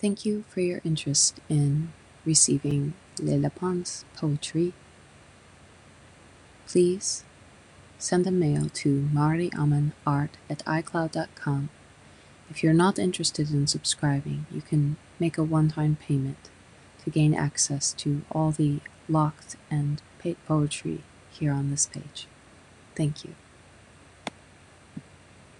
Thank you for your interest in receiving Le Lapin's poetry. Please send a mail to mariamanart at icloud.com. If you're not interested in subscribing, you can make a one time payment to gain access to all the locked and paid poetry here on this page. Thank you.